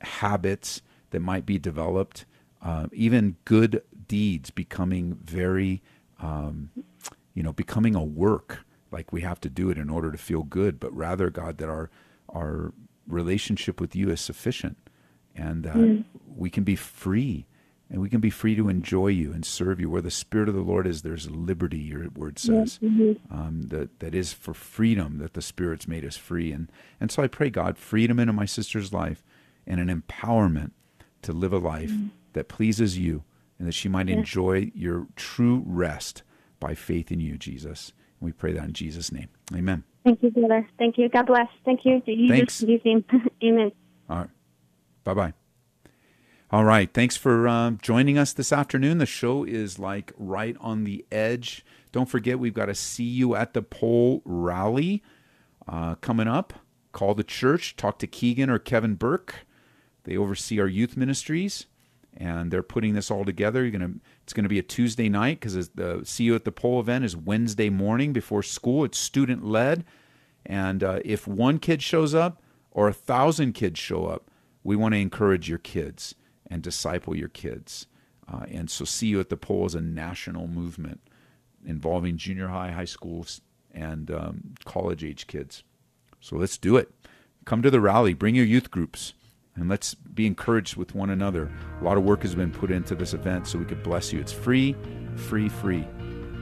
habits that might be developed. Uh, even good deeds becoming very um, you know becoming a work like we have to do it in order to feel good but rather god that our our relationship with you is sufficient and that we can be free and we can be free to enjoy you and serve you. Where the spirit of the lord is there's liberty your word says um, that that is for freedom that the spirit's made us free. And and so i pray god freedom into my sister's life and an empowerment to live a life that pleases you and that she might enjoy your true rest by faith in you jesus we pray that in jesus name amen Thank you, brother. Thank you. God bless. Thank you. You Thanks. Just, you amen. All right. Bye bye. All right. Thanks for um, joining us this afternoon. The show is like right on the edge. Don't forget, we've got a See You at the Pole rally uh, coming up. Call the church, talk to Keegan or Kevin Burke. They oversee our youth ministries, and they're putting this all together. You're gonna, it's going to be a Tuesday night because the See You at the Pole event is Wednesday morning before school. It's student led, and uh, if one kid shows up or a thousand kids show up, we want to encourage your kids and disciple your kids. Uh, and so, See You at the Pole is a national movement involving junior high, high schools, and um, college age kids. So let's do it. Come to the rally, bring your youth groups, and let's be encouraged with one another. A lot of work has been put into this event so we could bless you. It's free, free, free.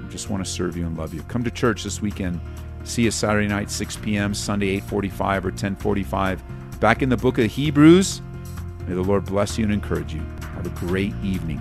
We just want to serve you and love you. Come to church this weekend. See you Saturday night, 6 p.m., Sunday, 8.45 or 10.45. Back in the book of Hebrews. May the Lord bless you and encourage you. Have a great evening.